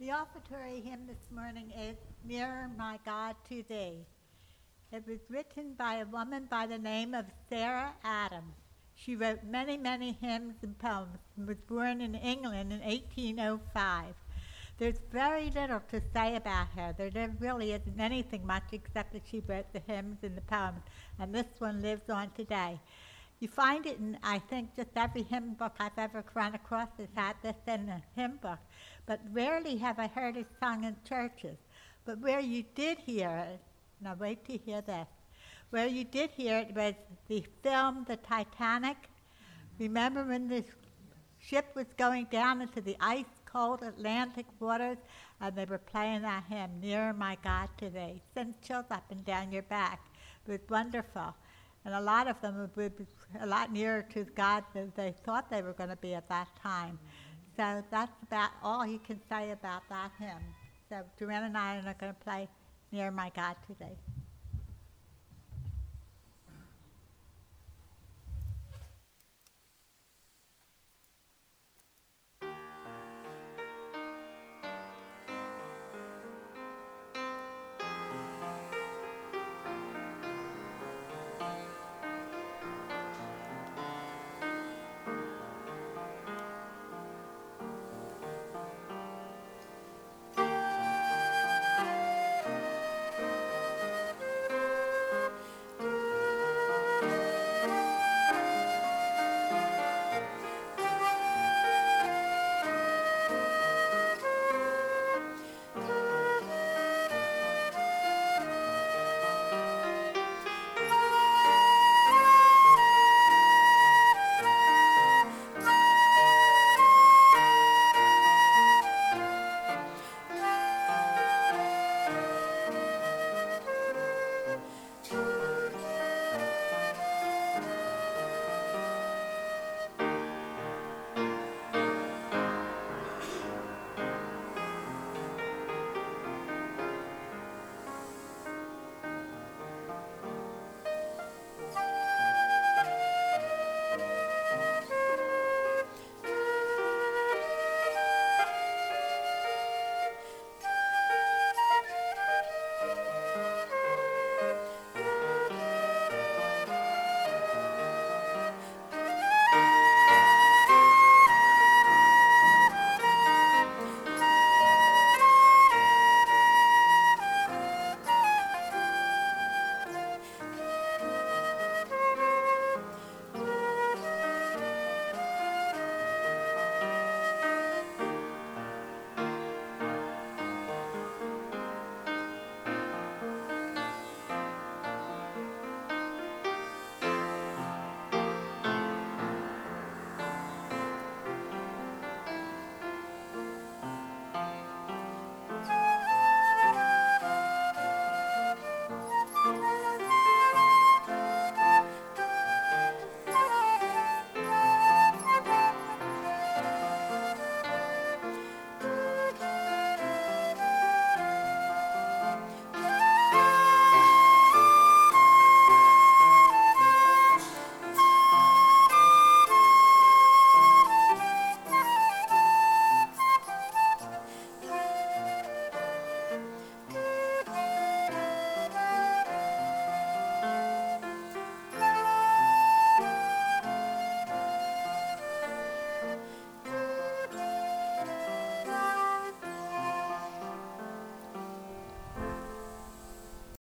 The offertory hymn this morning is Nearer My God to Thee. It was written by a woman by the name of Sarah Adams. She wrote many, many hymns and poems and was born in England in 1805. There's very little to say about her. There, there really isn't anything much except that she wrote the hymns and the poems, and this one lives on today. You find it in, I think, just every hymn book I've ever run across has had this in a hymn book, but rarely have I heard it sung in churches. But where you did hear it, now wait to hear this, where you did hear it was the film The Titanic. Remember when this ship was going down into the ice cold Atlantic waters and they were playing that hymn, Nearer My God to Thee. Sends chills up and down your back. It was wonderful. And a lot of them would be a lot nearer to God than they thought they were going to be at that time. So that's about all you can say about that hymn. So Joanne and I are going to play Near My God today.